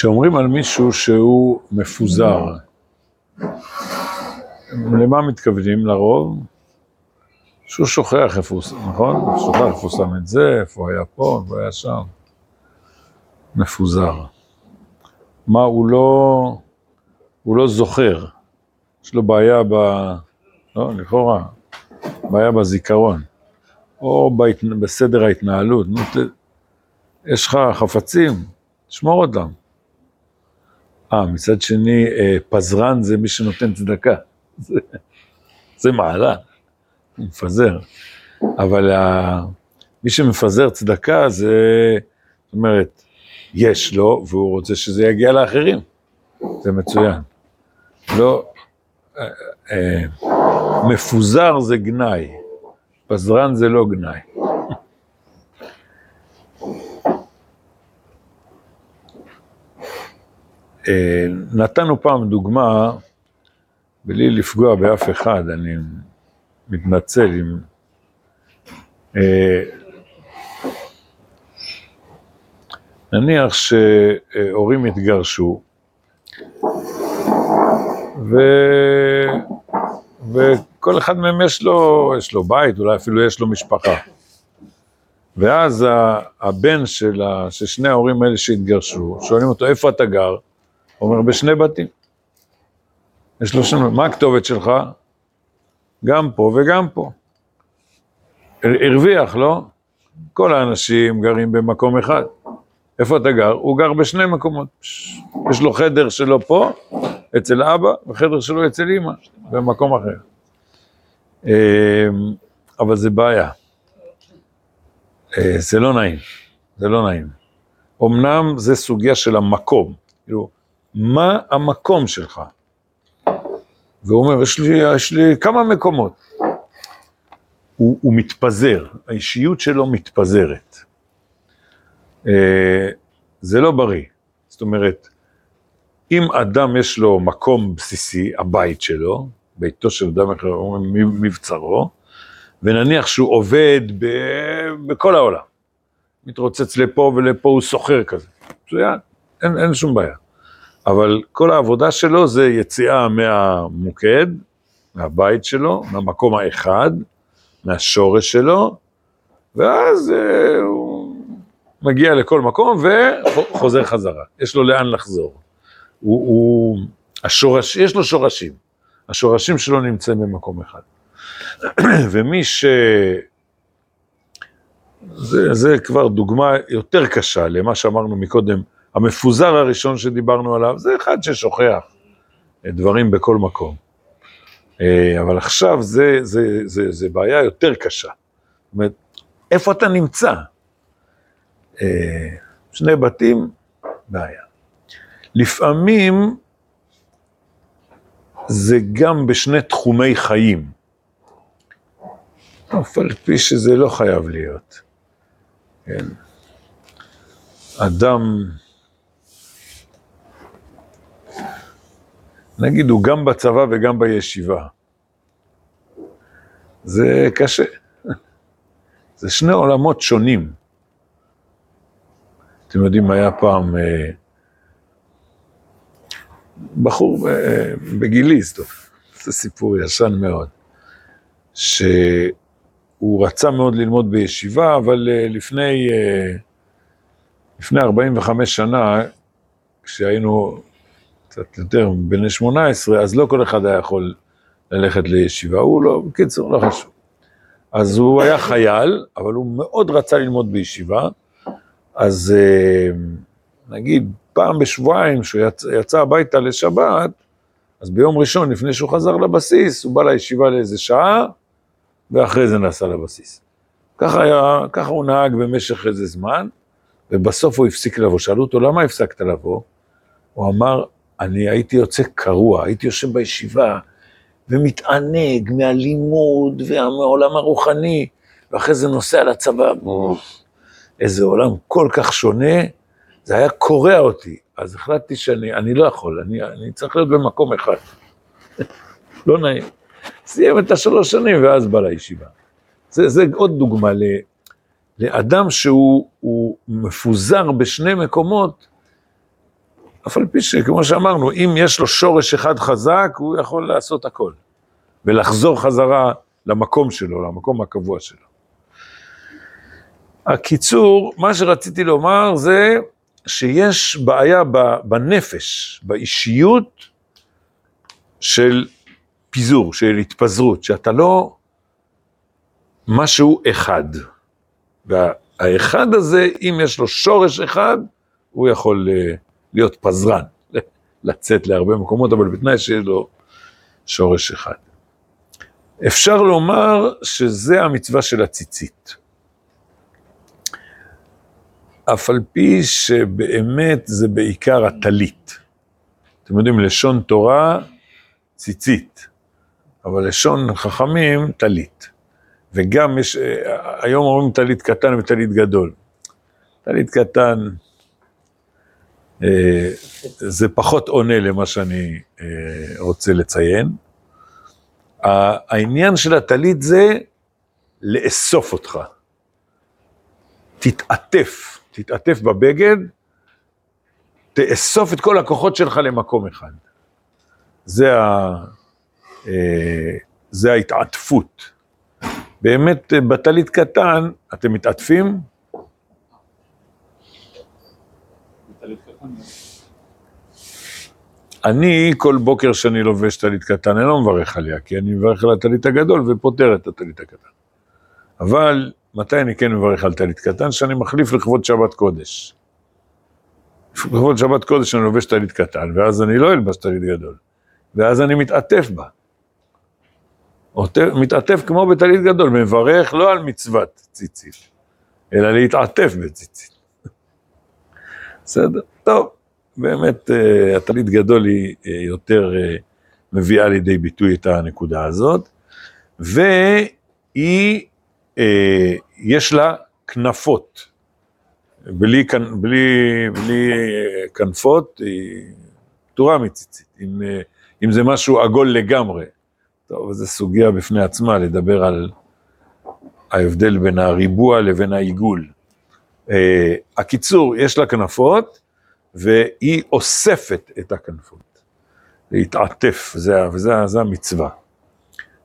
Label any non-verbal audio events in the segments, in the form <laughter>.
כשאומרים על מישהו שהוא מפוזר, למה מתכוונים לרוב? שהוא שוכח איפה הוא, נכון? הוא שוכח איפה הוא שם את זה, איפה הוא היה פה, איפה הוא היה שם. מפוזר. מה, הוא לא, הוא לא זוכר. יש לו בעיה ב... לא, לכאורה, בעיה בזיכרון. או בהת... בסדר ההתנהלות. יש לך חפצים, תשמור אותם. אה, מצד שני, אה, פזרן זה מי שנותן צדקה. <laughs> זה, זה מעלה, הוא מפזר. אבל ה... מי שמפזר צדקה זה, זאת אומרת, יש לו, והוא רוצה שזה יגיע לאחרים. זה מצוין. לא, אה, אה, מפוזר זה גנאי, פזרן זה לא גנאי. נתנו פעם דוגמה, בלי לפגוע באף אחד, אני מתנצל אם... אה, נניח שהורים התגרשו, ו... וכל אחד מהם יש לו, יש לו בית, אולי אפילו יש לו משפחה. ואז הבן. של שני ההורים האלה שהתגרשו, שואלים אותו, איפה אתה גר? הוא אומר, בשני בתים. יש לו שם, מה הכתובת שלך? גם פה וגם פה. הרוויח, לא? כל האנשים גרים במקום אחד. איפה אתה גר? הוא גר בשני מקומות. יש לו חדר שלו פה, אצל אבא, וחדר שלו אצל אמא, במקום אחר. אמ, אבל זה בעיה. אה, זה לא נעים, זה לא נעים. אמנם זה סוגיה של המקום, כאילו, מה המקום שלך? והוא אומר, יש לי, יש לי כמה מקומות. הוא, הוא מתפזר, האישיות שלו מתפזרת. אה, זה לא בריא. זאת אומרת, אם אדם יש לו מקום בסיסי, הבית שלו, ביתו של אדם אחר, אומרים מבצרו, ונניח שהוא עובד ב... בכל העולם, מתרוצץ לפה ולפה, הוא סוחר כזה, מצוין, אין, אין שום בעיה. אבל כל העבודה שלו זה יציאה מהמוקד, מהבית שלו, מהמקום האחד, מהשורש שלו, ואז אה, הוא מגיע לכל מקום וחוזר חזרה. יש לו לאן לחזור. הוא, הוא, השורש, יש לו שורשים. השורשים שלו נמצאים במקום אחד. <clears throat> ומי ש... זה, זה כבר דוגמה יותר קשה למה שאמרנו מקודם, המפוזר הראשון שדיברנו עליו, זה אחד ששוכח דברים בכל מקום. אה, אבל עכשיו זה, זה, זה, זה בעיה יותר קשה. זאת אומרת, איפה אתה נמצא? אה, שני בתים, בעיה. לפעמים זה גם בשני תחומי חיים, אף על פי שזה לא חייב להיות. כן. אדם, נגיד, הוא גם בצבא וגם בישיבה. זה קשה. זה שני עולמות שונים. אתם יודעים, היה פעם אה, בחור בגילי, זה סיפור ישן מאוד, שהוא רצה מאוד ללמוד בישיבה, אבל אה, לפני, אה, לפני 45 שנה, כשהיינו קצת יותר בני 18, אז לא כל אחד היה יכול ללכת לישיבה, הוא לא, בקיצור, לא חשוב. אז הוא היה חייל, אבל הוא מאוד רצה ללמוד בישיבה, אז אה, נגיד פעם בשבועיים, שהוא יצא, יצא הביתה לשבת, אז ביום ראשון, לפני שהוא חזר לבסיס, הוא בא לישיבה לאיזה שעה, ואחרי זה נסע לבסיס. ככה, היה, ככה הוא נהג במשך איזה זמן, ובסוף הוא הפסיק לבוא. שאלו אותו, למה הפסקת לבוא? הוא אמר, אני הייתי יוצא קרוע, הייתי יושב בישיבה ומתענג מהלימוד ומהעולם הרוחני, ואחרי זה נוסע לצבא, איזה עולם כל כך שונה, זה היה קורע אותי. אז החלטתי שאני אני לא יכול, אני, אני צריך להיות במקום אחד. <laughs> לא נעים. סיים את השלוש שנים ואז בא לישיבה. זה, זה עוד דוגמה ל, לאדם שהוא מפוזר בשני מקומות, אף על פי שכמו שאמרנו, אם יש לו שורש אחד חזק, הוא יכול לעשות הכל. ולחזור חזרה למקום שלו, למקום הקבוע שלו. הקיצור, מה שרציתי לומר זה שיש בעיה בנפש, באישיות של פיזור, של התפזרות, שאתה לא משהו אחד. והאחד הזה, אם יש לו שורש אחד, הוא יכול אה, להיות פזרן, <laughs> לצאת להרבה מקומות, אבל בתנאי שיש לו שורש אחד. אפשר לומר שזה המצווה של הציצית. אף על פי שבאמת זה בעיקר הטלית. אתם יודעים, לשון תורה, ציצית, אבל לשון חכמים, טלית. וגם יש, היום אומרים טלית קטן וטלית גדול. טלית קטן, אה, זה פחות עונה למה שאני אה, רוצה לציין. העניין של הטלית זה לאסוף אותך. תתעטף, תתעטף בבגד, תאסוף את כל הכוחות שלך למקום אחד. זה, ה, אה, זה ההתעטפות. באמת, בטלית קטן, אתם מתעטפים? אני, כל בוקר שאני לובש טלית קטן, אני לא מברך עליה, כי אני מברך על הטלית הגדול ופותר את הטלית הקטן. אבל מתי אני כן מברך על טלית קטן? שאני מחליף לכבוד שבת קודש. לכבוד שבת קודש אני לובש טלית קטן, ואז אני לא אלבש טלית גדול. ואז אני מתעטף בה. מתעטף כמו בטלית גדול, מברך לא על מצוות ציצית, אלא להתעטף בציצית. בסדר? טוב, באמת אה, הטלית גדול היא אה, יותר אה, מביאה לידי ביטוי את הנקודה הזאת, והיא, יש לה כנפות. בלי, בלי, בלי כנפות, היא פטורה מציצית. אם, אם זה משהו עגול לגמרי, טוב, זו סוגיה בפני עצמה, לדבר על ההבדל בין הריבוע לבין העיגול. Uh, הקיצור, יש לה כנפות, והיא אוספת את הכנפות. להתעטף, זה, וזה זה המצווה.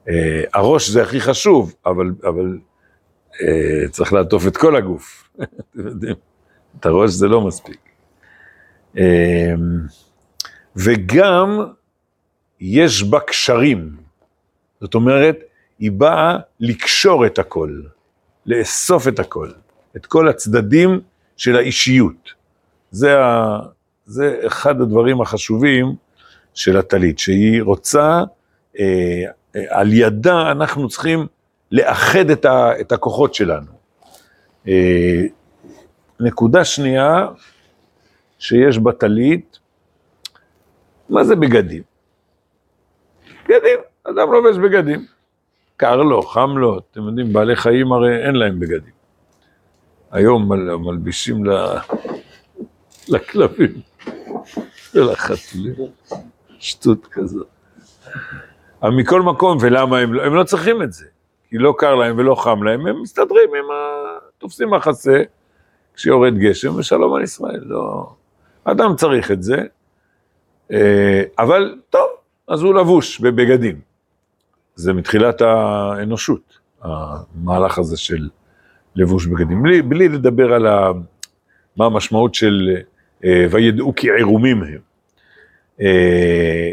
Uh, הראש זה הכי חשוב, אבל, אבל uh, צריך לעטוף את כל הגוף. <laughs> אתם יודעים, את הראש זה לא מספיק. Uh, וגם יש בה קשרים. זאת אומרת, היא באה לקשור את הכל, לאסוף את הכל, את כל הצדדים של האישיות. זה, ה, זה אחד הדברים החשובים של הטלית, שהיא רוצה, אה, אה, על ידה אנחנו צריכים לאחד את, ה, את הכוחות שלנו. אה, נקודה שנייה שיש בטלית, מה זה בגדים? בגדים. אדם לובש בגדים. קר לו, חם לו, אתם יודעים, בעלי חיים הרי אין להם בגדים. היום מל, מלבישים. לכלבים ולחתולים, שטות כזאת. אבל מכל מקום, ולמה הם לא, הם לא צריכים את זה? כי לא קר להם ולא חם להם, הם מסתדרים עם ה... תופסים מחסה כשיורד גשם, ושלום על ישראל, לא... אדם צריך את זה, אה, אבל טוב, אז הוא לבוש בבגדים. זה מתחילת האנושות, המהלך הזה של לבוש בגדים. בלי, בלי לדבר על ה, מה המשמעות של אה, וידעו כי עירומים הם. אה,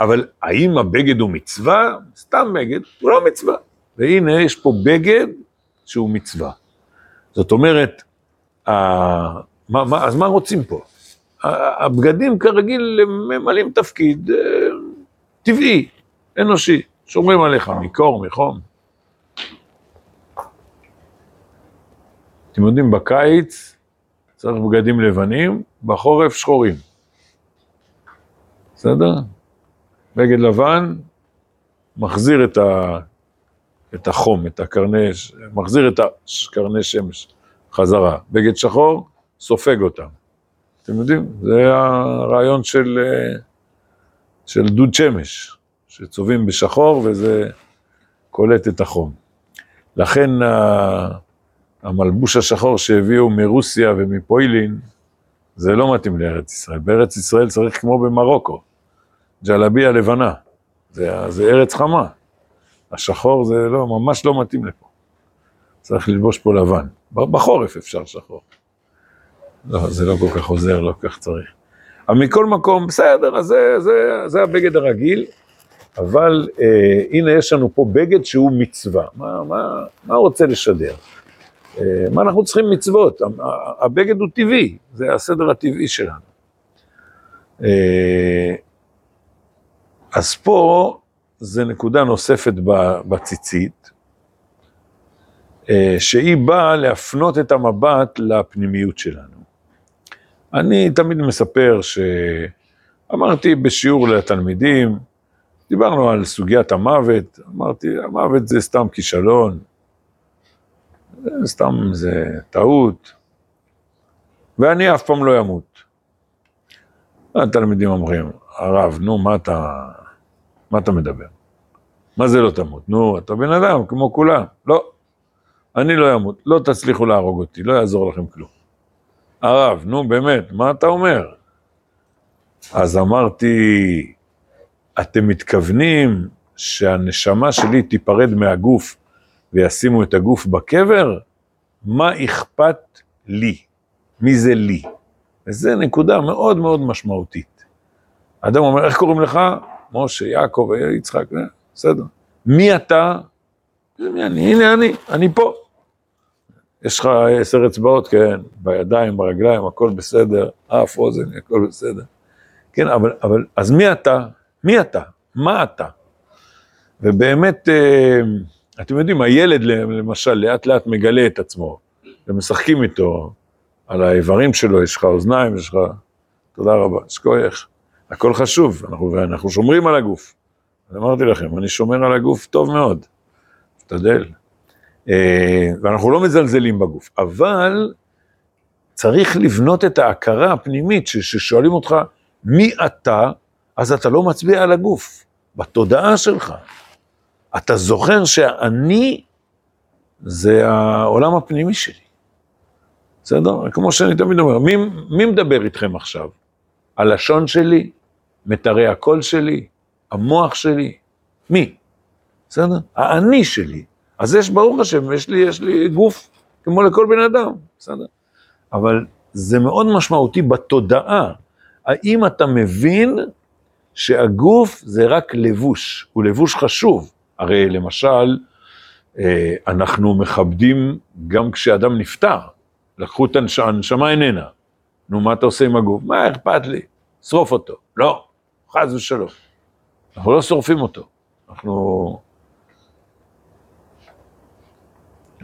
אבל האם הבגד הוא מצווה? סתם בגד, הוא לא מצווה. והנה, יש פה בגד שהוא מצווה. זאת אומרת, ה... מה, מה, אז מה רוצים פה? הבגדים כרגיל ממלאים תפקיד אה, טבעי, אנושי. שומרים עליך מקור, מחום. אתם יודעים, בקיץ צריך בגדים לבנים, בחורף שחורים. בסדר? בגד לבן מחזיר את, ה, את החום, את הקרני, מחזיר את הקרני שמש חזרה. בגד שחור, סופג אותם. אתם יודעים, זה הרעיון של, של דוד שמש. שצובעים בשחור וזה קולט את החום. לכן המלבוש השחור שהביאו מרוסיה ומפוילין, זה לא מתאים לארץ ישראל. בארץ ישראל צריך כמו במרוקו, ג'לביה לבנה, זה, זה ארץ חמה. השחור זה לא, ממש לא מתאים לפה. צריך ללבוש פה לבן. בחורף אפשר שחור. לא, זה לא כל כך עוזר, לא כל כך צריך. אבל מכל מקום, בסדר, אז זה, זה, זה הבגד הרגיל, אבל אה, הנה יש לנו פה בגד שהוא מצווה. מה, מה, מה רוצה לשדר? אה, מה אנחנו צריכים מצוות? הבגד הוא טבעי, זה הסדר הטבעי שלנו. אה, אז פה זה נקודה נוספת בציצית, אה, שהיא באה להפנות את המבט לפנימיות שלנו. אני תמיד מספר שאמרתי בשיעור לתלמידים, דיברנו על סוגיית המוות, אמרתי, המוות זה סתם כישלון, סתם זה טעות, ואני אף פעם לא אמות. התלמידים אומרים, הרב, נו, מה אתה, מה אתה מדבר? מה זה לא תמות? נו, אתה בן אדם כמו כולם. לא, אני לא אמות, לא תצליחו להרוג אותי, לא יעזור לכם כלום. הרב, נו באמת, מה אתה אומר? אז אמרתי, אתם מתכוונים שהנשמה שלי תיפרד מהגוף וישימו את הגוף בקבר? מה אכפת לי? מי זה לי? וזו נקודה מאוד מאוד משמעותית. האדם אומר, איך קוראים לך? משה, יעקב, יצחק, אה, בסדר. מי אתה? מי אני? הנה אני, אני פה. יש לך עשר אצבעות, כן, בידיים, ברגליים, הכל בסדר, אף, אוזן, הכל בסדר. כן, אבל, אבל, אז מי אתה? מי אתה? מה אתה? ובאמת, אה, אתם יודעים, הילד למשל לאט לאט מגלה את עצמו, ומשחקים איתו על האיברים שלו, יש לך אוזניים, יש לך... תודה רבה, יש כוח. הכל חשוב, אנחנו, אנחנו שומרים על הגוף. אז אמרתי לכם, אני שומר על הגוף טוב מאוד, משתדל. אה, ואנחנו לא מזלזלים בגוף, אבל צריך לבנות את ההכרה הפנימית, ששואלים אותך, מי אתה, אז אתה לא מצביע על הגוף, בתודעה שלך. אתה זוכר שאני זה העולם הפנימי שלי. בסדר? כמו שאני תמיד אומר, מי, מי מדבר איתכם עכשיו? הלשון שלי? מיתרי הקול שלי? המוח שלי? מי? בסדר? האני שלי. אז יש, ברוך השם, יש לי, יש לי גוף כמו לכל בן אדם, בסדר? אבל זה מאוד משמעותי בתודעה. האם אתה מבין שהגוף זה רק לבוש, הוא לבוש חשוב. הרי למשל, אה, אנחנו מכבדים גם כשאדם נפטר. לקחו את הנשמה איננה. נו, מה אתה עושה עם הגוף? מה אכפת לי? שרוף אותו. לא, חס ושלום. אנחנו לא שורפים אותו. אנחנו...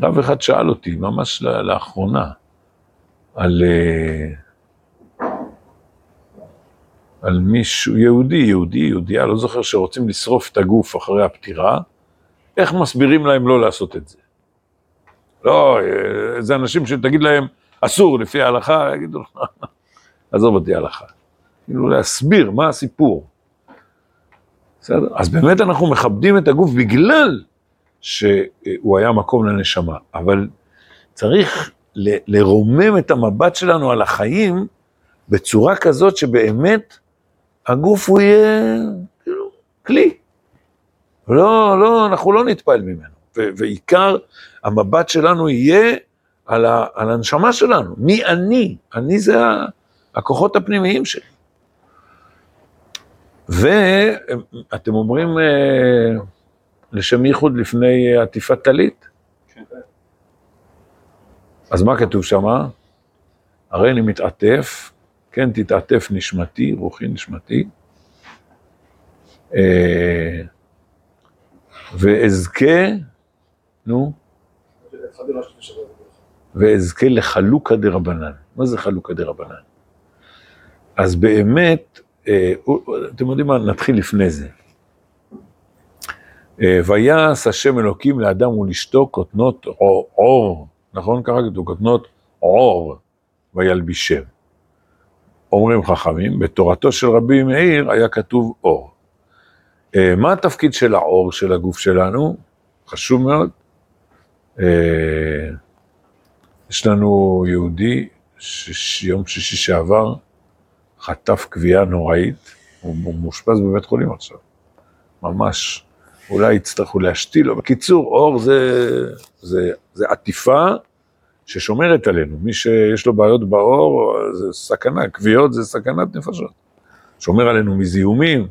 רב אחד שאל אותי, ממש לאחרונה, על... על מישהו, יהודי, יהודי, יהודייה, לא זוכר, שרוצים לשרוף את הגוף אחרי הפטירה, איך מסבירים להם לא לעשות את זה? לא, אה, זה אנשים שתגיד להם, אסור לפי ההלכה, יגידו לך, עזוב אותי הלכה. כאילו להסביר מה הסיפור. בסדר? אז באמת אנחנו מכבדים את הגוף בגלל שהוא היה מקום לנשמה, אבל צריך לרומם את המבט שלנו על החיים בצורה כזאת שבאמת הגוף הוא יהיה כאילו כלי. לא, לא, אנחנו לא נתפעל ממנו. ועיקר המבט שלנו יהיה על, ה, על הנשמה שלנו. מי אני? אני זה הכוחות הפנימיים שלי. ואתם אומרים אה, לשם ייחוד לפני עטיפת טלית? כן. אז מה כתוב שם? הרי אני מתעטף, כן תתעטף נשמתי, רוחי נשמתי. אה, ואזכה, נו, ואזכה לחלוקה דרבנן. מה זה חלוקה דרבנן? אז באמת, אה, אתם יודעים מה, נתחיל לפני זה. אה, ויעש השם אלוקים לאדם ולאשתו כותנות עור, נכון? ככה כתוב, כותנות עור, וילבישם. אומרים חכמים, בתורתו של רבי מאיר היה כתוב אור. אה, מה התפקיד של העור של הגוף שלנו? חשוב מאוד. יש לנו יהודי שיש, יום שישי שעבר, חטף כוויה נוראית, הוא מאושפז בבית חולים עכשיו. ממש, אולי יצטרכו להשתיל לו. בקיצור, אור זה, זה, זה עטיפה ששומרת עלינו. מי שיש לו בעיות בעור, זה סכנה, כוויות זה סכנת נפשות. שומר עלינו מזיהומים,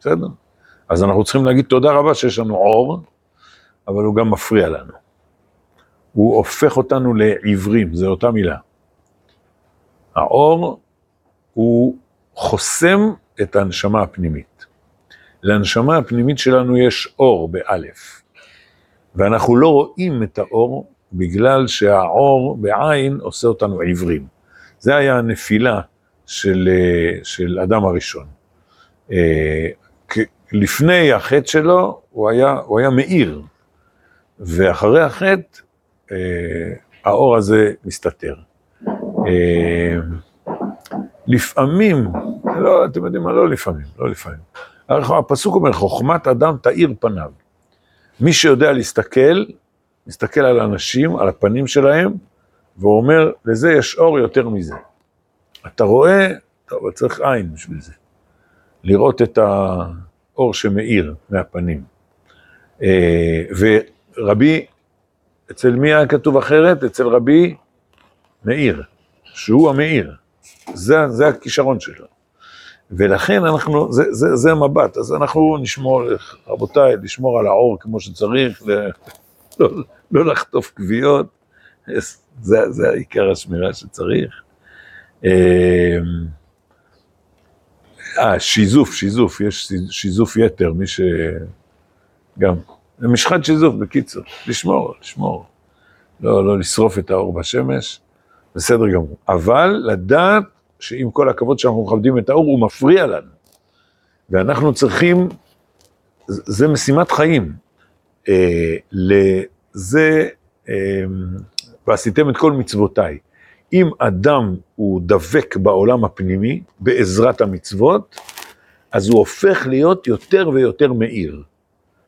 בסדר? אז אנחנו צריכים להגיד תודה רבה שיש לנו אור, אבל הוא גם מפריע לנו. הוא הופך אותנו לעיוורים, זו אותה מילה. האור הוא חוסם את הנשמה הפנימית. לנשמה הפנימית שלנו יש אור באלף, ואנחנו לא רואים את האור בגלל שהאור בעין עושה אותנו עיוורים. זה היה הנפילה של, של אדם הראשון. אה, לפני החטא שלו הוא היה, הוא היה מאיר, ואחרי החטא אה, האור הזה מסתתר. אה, לפעמים, לא, אתם יודעים מה, לא לפעמים, לא לפעמים. הפסוק אומר, חוכמת אדם תאיר פניו. מי שיודע להסתכל, מסתכל על אנשים, על הפנים שלהם, והוא אומר, לזה יש אור יותר מזה. אתה רואה, אבל צריך עין בשביל זה. לראות את האור שמאיר מהפנים. אה, ורבי, אצל מי היה כתוב אחרת? אצל רבי מאיר, שהוא המאיר. זה, זה הכישרון שלו. ולכן אנחנו, זה, זה, זה המבט, אז אנחנו נשמור, רבותיי, לשמור על האור כמו שצריך, לא, לא לחטוף כוויות, זה, זה העיקר השמירה שצריך. אה, אה, שיזוף, שיזוף, יש שיזוף יתר, מי ש... גם, משחת שיזוף, בקיצור, לשמור, לשמור. לא, לא לשרוף את האור בשמש, בסדר גמור. אבל לדעת שעם כל הכבוד שאנחנו מכבדים את האור, הוא מפריע לנו. ואנחנו צריכים, זה משימת חיים. אה, אה, ועשיתם את כל מצוותיי. אם אדם הוא דבק בעולם הפנימי, בעזרת המצוות, אז הוא הופך להיות יותר ויותר מאיר.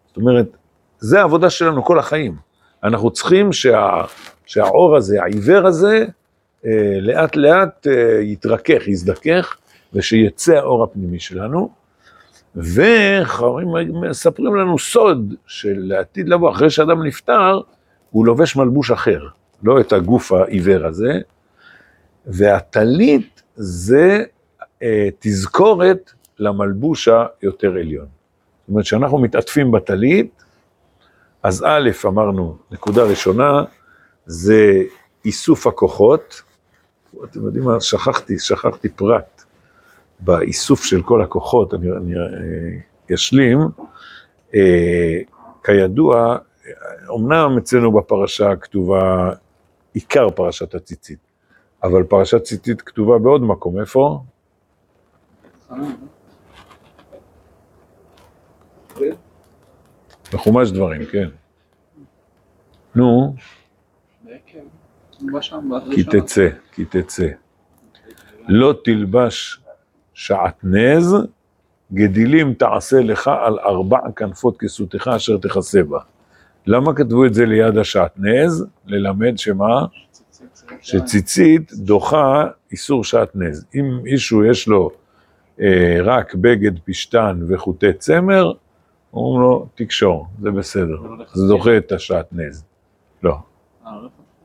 זאת אומרת, זה העבודה שלנו כל החיים. אנחנו צריכים שה, שהאור הזה, העיוור הזה, אה, לאט לאט אה, יתרכך, יזדכך, ושיצא האור הפנימי שלנו. וחברים מספרים לנו סוד של לעתיד לבוא, אחרי שאדם נפטר, הוא לובש מלבוש אחר, לא את הגוף העיוור הזה, והטלית זה אה, תזכורת למלבוש היותר עליון. זאת אומרת, כשאנחנו מתעטפים בטלית, אז א', אמרנו, נקודה ראשונה, זה איסוף הכוחות, אתם יודעים מה, שכחתי, שכחתי פרט באיסוף של כל הכוחות, אני, אני אה, אשלים. אה, כידוע, אמנם אצלנו בפרשה כתובה עיקר פרשת הציצית, אבל פרשת ציצית כתובה בעוד מקום, איפה? בחומש דברים, כן. נו. כי תצא, כי תצא. לא תלבש שעטנז, גדילים תעשה לך על ארבע כנפות כסותך אשר תכסה בה. למה כתבו את זה ליד השעטנז? ללמד שמה? שציצית דוחה איסור שעטנז. אם מישהו יש לו אה, רק בגד פשטן וחוטי צמר, אומרים לו, תקשור, זה בסדר. זה דוחה את השעטנז. לא.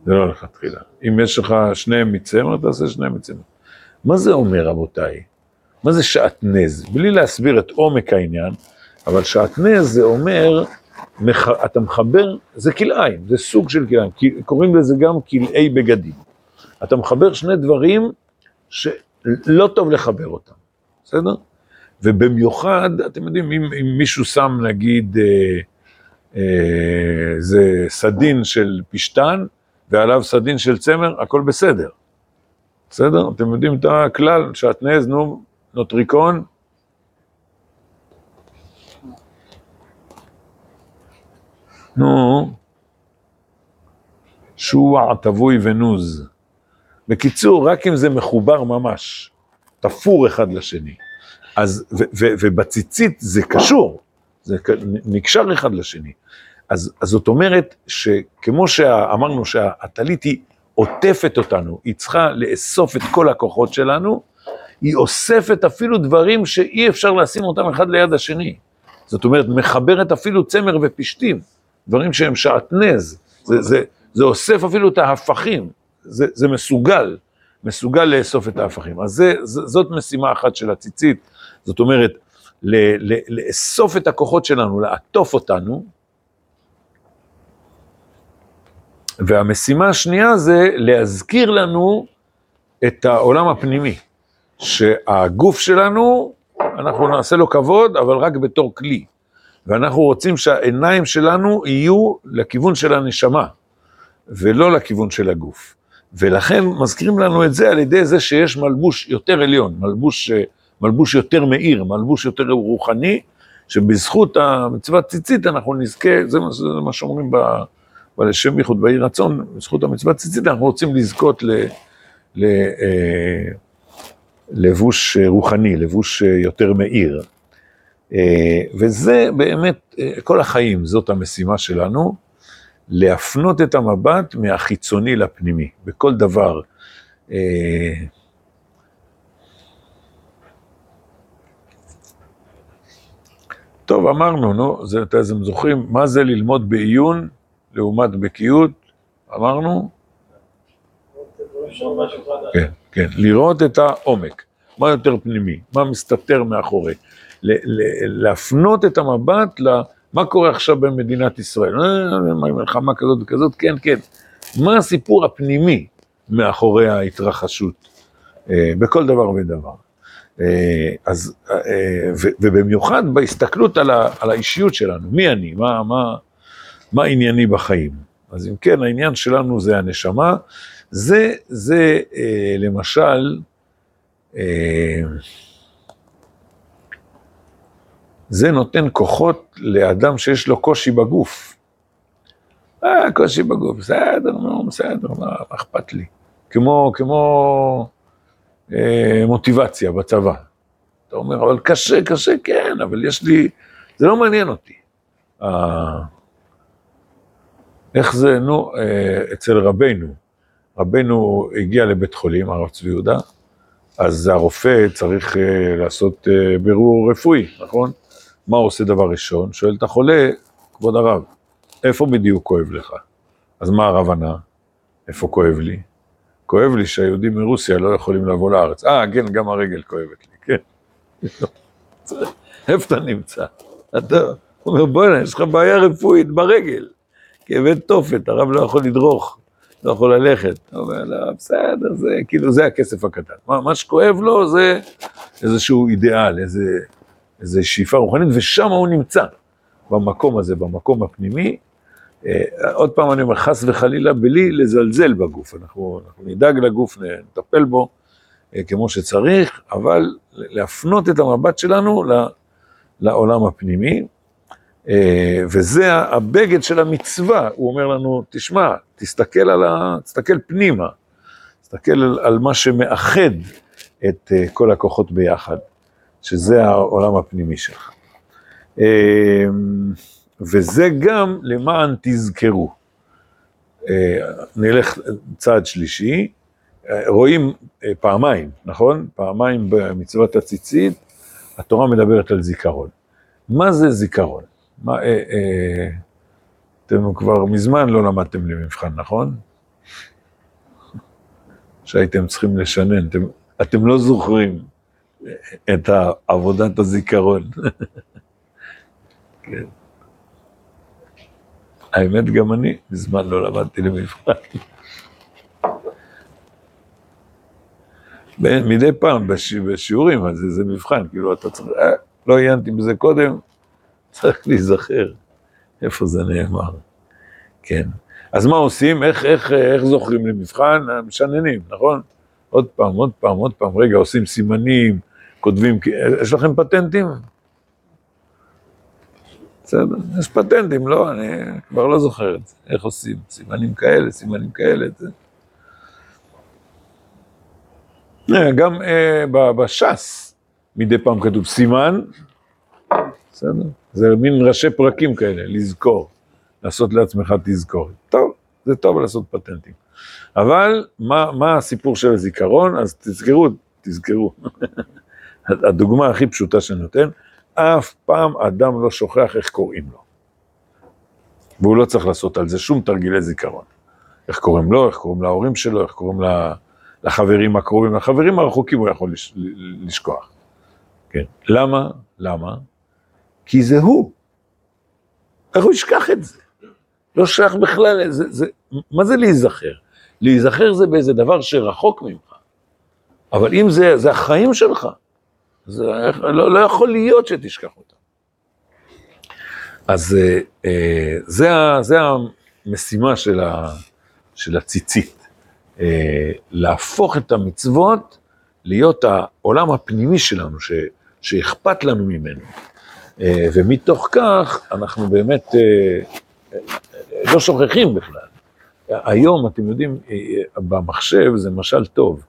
זה לא לכתחילה. אם יש לך שניהם מצמר, תעשה שניהם מצמר. מה זה אומר, רבותיי? מה זה שעטנז? בלי להסביר את עומק העניין, אבל שעטנז זה אומר, אתה מחבר, זה כלאיים, זה סוג של כלאיים, קוראים לזה גם כלאי בגדים. אתה מחבר שני דברים שלא טוב לחבר אותם, בסדר? ובמיוחד, אתם יודעים, אם, אם מישהו שם נגיד, אה, אה, זה סדין של פשטן, ועליו סדין של צמר, הכל בסדר. בסדר? אתם יודעים את הכלל, שעטנז, נו, נוטריקון. נו, שוע, טבוי ונוז. בקיצור, רק אם זה מחובר ממש, תפור אחד לשני. אז, ו, ו, ובציצית זה קשור, זה נקשר אחד לשני. אז, אז זאת אומרת שכמו שאמרנו שהטלית היא עוטפת אותנו, היא צריכה לאסוף את כל הכוחות שלנו, היא אוספת אפילו דברים שאי אפשר לשים אותם אחד ליד השני. זאת אומרת, מחברת אפילו צמר ופשתים, דברים שהם שעטנז, זה, זה, זה אוסף אפילו את ההפכים, זה, זה מסוגל, מסוגל לאסוף את ההפכים. אז זה, זאת משימה אחת של הציצית, זאת אומרת, ל, ל, לאסוף את הכוחות שלנו, לעטוף אותנו, והמשימה השנייה זה להזכיר לנו את העולם הפנימי, שהגוף שלנו, אנחנו נעשה לו כבוד, אבל רק בתור כלי. ואנחנו רוצים שהעיניים שלנו יהיו לכיוון של הנשמה, ולא לכיוון של הגוף. ולכן מזכירים לנו את זה על ידי זה שיש מלבוש יותר עליון, מלבוש, מלבוש יותר מאיר, מלבוש יותר רוחני, שבזכות המצוות ציצית אנחנו נזכה, זה מה, זה מה שאומרים ב... ולשם ייחוד באי רצון, בזכות המצוות ציצית, אנחנו רוצים לזכות ל, ל, אה, לבוש רוחני, לבוש יותר מאיר. אה, וזה באמת, אה, כל החיים, זאת המשימה שלנו, להפנות את המבט מהחיצוני לפנימי, בכל דבר. אה, טוב, אמרנו, נו, אתם זוכרים, מה זה ללמוד בעיון לעומת בקיאות? אמרנו? כן, כן, לראות את העומק, מה יותר פנימי, מה מסתתר מאחורי. להפנות את המבט למה קורה עכשיו במדינת ישראל. אה, מלחמה כזאת וכזאת, כן, כן. מה הסיפור הפנימי מאחורי ההתרחשות אה, בכל דבר ודבר. אה, אז, ובמיוחד בהסתכלות על, ה, על האישיות שלנו, מי אני, מה, מה, מה ענייני בחיים. אז אם כן, העניין שלנו זה הנשמה. זה, זה למשל, זה נותן כוחות לאדם שיש לו קושי בגוף. אה, קושי בגוף, בסדר, נו, בסדר, מה אכפת לי? כמו, כמו אה, מוטיבציה בצבא. אתה אומר, אבל קשה, קשה, כן, אבל יש לי, זה לא מעניין אותי. אה, איך זה, נו, אה, אצל רבנו, רבנו הגיע לבית חולים, הרב צבי יהודה, אז הרופא צריך אה, לעשות אה, בירור רפואי, נכון? מה הוא עושה דבר ראשון? שואל את החולה, כבוד הרב, איפה בדיוק כואב לך? אז מה הרב ענה? איפה כואב לי? כואב לי שהיהודים מרוסיה לא יכולים לבוא לארץ. אה, כן, גם הרגל כואבת לי, כן. איפה אתה נמצא? אתה אומר, בוא'נה, יש לך בעיה רפואית ברגל. כאבי תופת, הרב לא יכול לדרוך, לא יכול ללכת. הוא אומר, לא, בסדר, זה כאילו, זה הכסף הקטן. מה, מה שכואב לו זה איזשהו אידיאל, איזה... איזו שאיפה רוחנית, ושם הוא נמצא, במקום הזה, במקום הפנימי. אה, עוד פעם אני אומר, חס וחלילה, בלי לזלזל בגוף. אנחנו, אנחנו נדאג לגוף, נטפל בו אה, כמו שצריך, אבל להפנות את המבט שלנו לעולם הפנימי. אה, וזה הבגד של המצווה, הוא אומר לנו, תשמע, תסתכל, על ה... תסתכל פנימה, תסתכל על, על מה שמאחד את כל הכוחות ביחד. שזה העולם הפנימי שלך. אמ, וזה גם למען תזכרו. אה, נלך צעד שלישי, אה, רואים אה, פעמיים, נכון? פעמיים במצוות הציצית, התורה מדברת על זיכרון. מה זה זיכרון? מה, אה, אה, אתם כבר מזמן לא למדתם למבחן, נכון? שהייתם צריכים לשנן, אתם, אתם לא זוכרים את עבודת הזיכרון. כן. האמת, גם אני מזמן לא למדתי למבחן. מדי פעם בשיעורים, אז זה מבחן, כאילו אתה צריך, אה, לא עיינתי בזה קודם, צריך להיזכר איפה זה נאמר. כן. אז מה עושים? איך, איך, איך זוכרים למבחן? משננים, נכון? עוד פעם, עוד פעם, עוד פעם, רגע, עושים סימנים, כותבים, יש לכם פטנטים? בסדר, יש פטנטים, לא, אני כבר לא זוכר את זה, איך עושים, סימנים כאלה, סימנים כאלה, זה. אה, גם אה, בש"ס מדי פעם כתוב סימן, בסדר? זה מין ראשי פרקים כאלה, לזכור, לעשות לעצמך תזכורת. טוב, זה טוב לעשות פטנטים. אבל מה, מה הסיפור של הזיכרון? אז תזכרו, תזכרו. <laughs> הדוגמה הכי פשוטה שאני נותן, אף פעם אדם לא שוכח איך קוראים לו. והוא לא צריך לעשות על זה שום תרגילי זיכרון. איך קוראים לו, איך קוראים להורים שלו, איך קוראים לחברים הקרובים, לחברים הרחוקים הוא יכול לשכוח. כן. למה? למה? כי זה הוא. איך הוא ישכח את זה? לא שייך בכלל, זה, זה, מה זה להיזכר? להיזכר זה באיזה דבר שרחוק ממך. אבל אם זה, זה החיים שלך, זה לא, לא יכול להיות שתשכח אותם. אז אה, אה, זה, זה המשימה של, ה, של הציצית, אה, להפוך את המצוות להיות העולם הפנימי שלנו, ש, שאכפת לנו ממנו. ומתוך כך אנחנו באמת לא שוכחים בכלל. היום, אתם יודעים, במחשב זה משל טוב.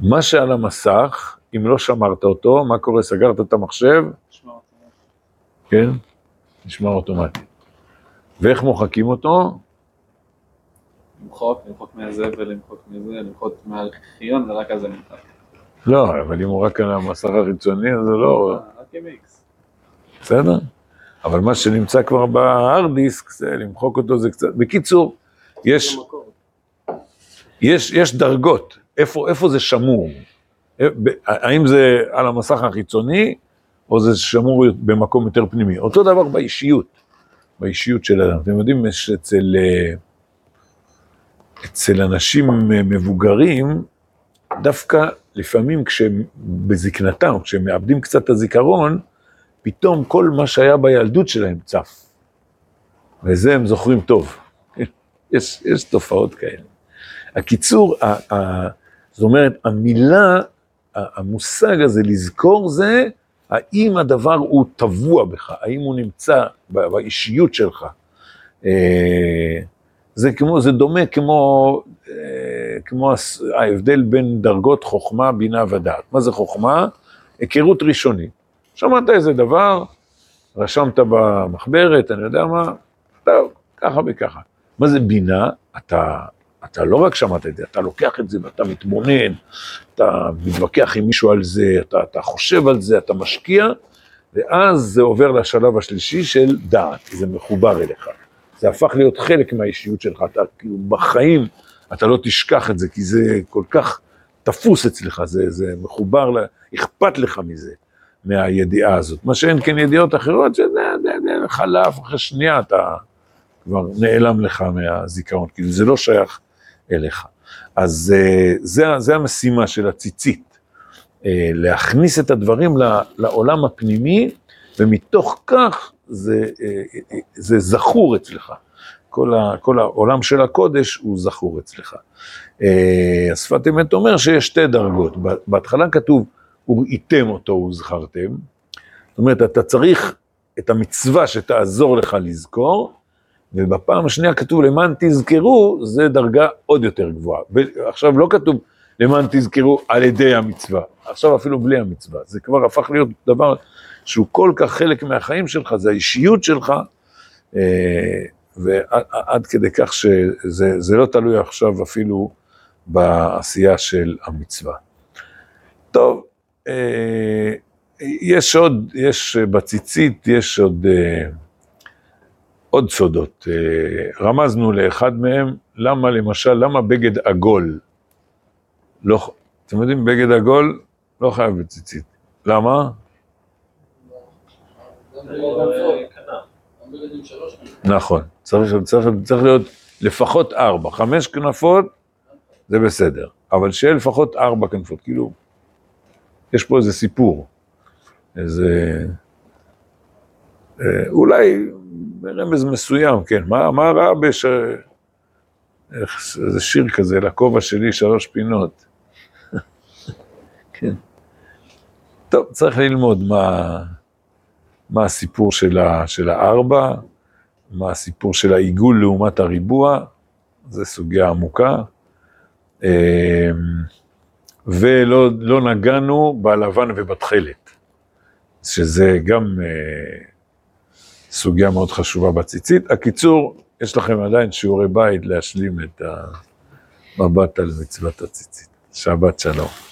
מה שעל המסך, אם לא שמרת אותו, מה קורה? סגרת את המחשב? כן? נשמר אוטומטי. ואיך מוחקים אותו? למחוק, למחוק מהזבל, למחוק מזה, למחוק מהארכיון, ורק אז זה נמחק. לא, אבל אם הוא רק על המסך החיצוני, אז זה לא... אה, רק עם איקס. בסדר? אבל מה שנמצא כבר בהארד דיסק, זה למחוק אותו זה קצת... בקיצור, יש, יש, יש דרגות, איפה, איפה זה שמור? אה, האם זה על המסך החיצוני, או זה שמור במקום יותר פנימי. אותו דבר באישיות, באישיות של אדם. אתם יודעים, יש אצל, אה, אצל אנשים מבוגרים, דווקא לפעמים כשהם בזקנתם, כשהם מאבדים קצת את הזיכרון, פתאום כל מה שהיה בילדות שלהם צף. וזה הם זוכרים טוב. <laughs> יש, יש תופעות כאלה. הקיצור, ה, ה, זאת אומרת, המילה, המושג הזה, לזכור זה, האם הדבר הוא טבוע בך, האם הוא נמצא באישיות שלך. אה, זה כמו, זה דומה כמו, אה, כמו ההבדל בין דרגות חוכמה, בינה ודעת. מה זה חוכמה? היכרות ראשונית. שמעת איזה דבר, רשמת במחברת, אני יודע מה, טוב, ככה וככה. מה זה בינה? אתה אתה לא רק שמעת את זה, אתה לוקח את זה ואתה מתבונן, אתה מתווכח עם מישהו על זה, אתה, אתה חושב על זה, אתה משקיע, ואז זה עובר לשלב השלישי של דעת, זה מחובר אליך. זה הפך להיות חלק מהאישיות שלך, אתה כאילו בחיים, אתה לא תשכח את זה, כי זה כל כך תפוס אצלך, זה, זה מחובר, לה, אכפת לך מזה, מהידיעה הזאת. מה שאין כן ידיעות אחרות, שזה חלף אחרי שנייה, אתה כבר נעלם לך מהזיכרון, כאילו זה לא שייך אליך. אז אה, זה, זה המשימה של הציצית, אה, להכניס את הדברים לעולם הפנימי, ומתוך כך זה, אה, זה זכור אצלך. כל, ה, כל העולם של הקודש הוא זכור אצלך. השפת אמת אומר שיש שתי דרגות. בהתחלה כתוב, וראיתם אותו וזכרתם. זאת אומרת, אתה צריך את המצווה שתעזור לך לזכור, ובפעם השנייה כתוב למען תזכרו, זה דרגה עוד יותר גבוהה. עכשיו לא כתוב למען תזכרו על ידי המצווה, עכשיו אפילו בלי המצווה, זה כבר הפך להיות דבר שהוא כל כך חלק מהחיים שלך, זה האישיות שלך, אה, ועד כדי כך שזה לא תלוי עכשיו אפילו בעשייה של המצווה. טוב, אה, יש עוד, יש בציצית, יש עוד... אה, עוד סודות. אה, רמזנו לאחד מהם, למה למשל, למה בגד עגול? לא, אתם יודעים, בגד עגול לא חייב בציצית. למה? נכון, צריך, צריך, צריך להיות לפחות ארבע, חמש כנפות זה בסדר, אבל שיהיה לפחות ארבע כנפות, כאילו, יש פה איזה סיפור, איזה, אה, אולי ברמז מסוים, כן, מה, מה רע בש... איזה שיר כזה, לכובע שלי שלוש פינות. כן. טוב, צריך ללמוד מה, מה הסיפור של, ה, של הארבע, מה הסיפור של העיגול לעומת הריבוע, זו סוגיה עמוקה. אמ, ולא לא נגענו בלבן ובתכלת, שזה גם אה, סוגיה מאוד חשובה בציצית. הקיצור, יש לכם עדיין שיעורי בית להשלים את המבט על מצוות הציצית. שבת שלום.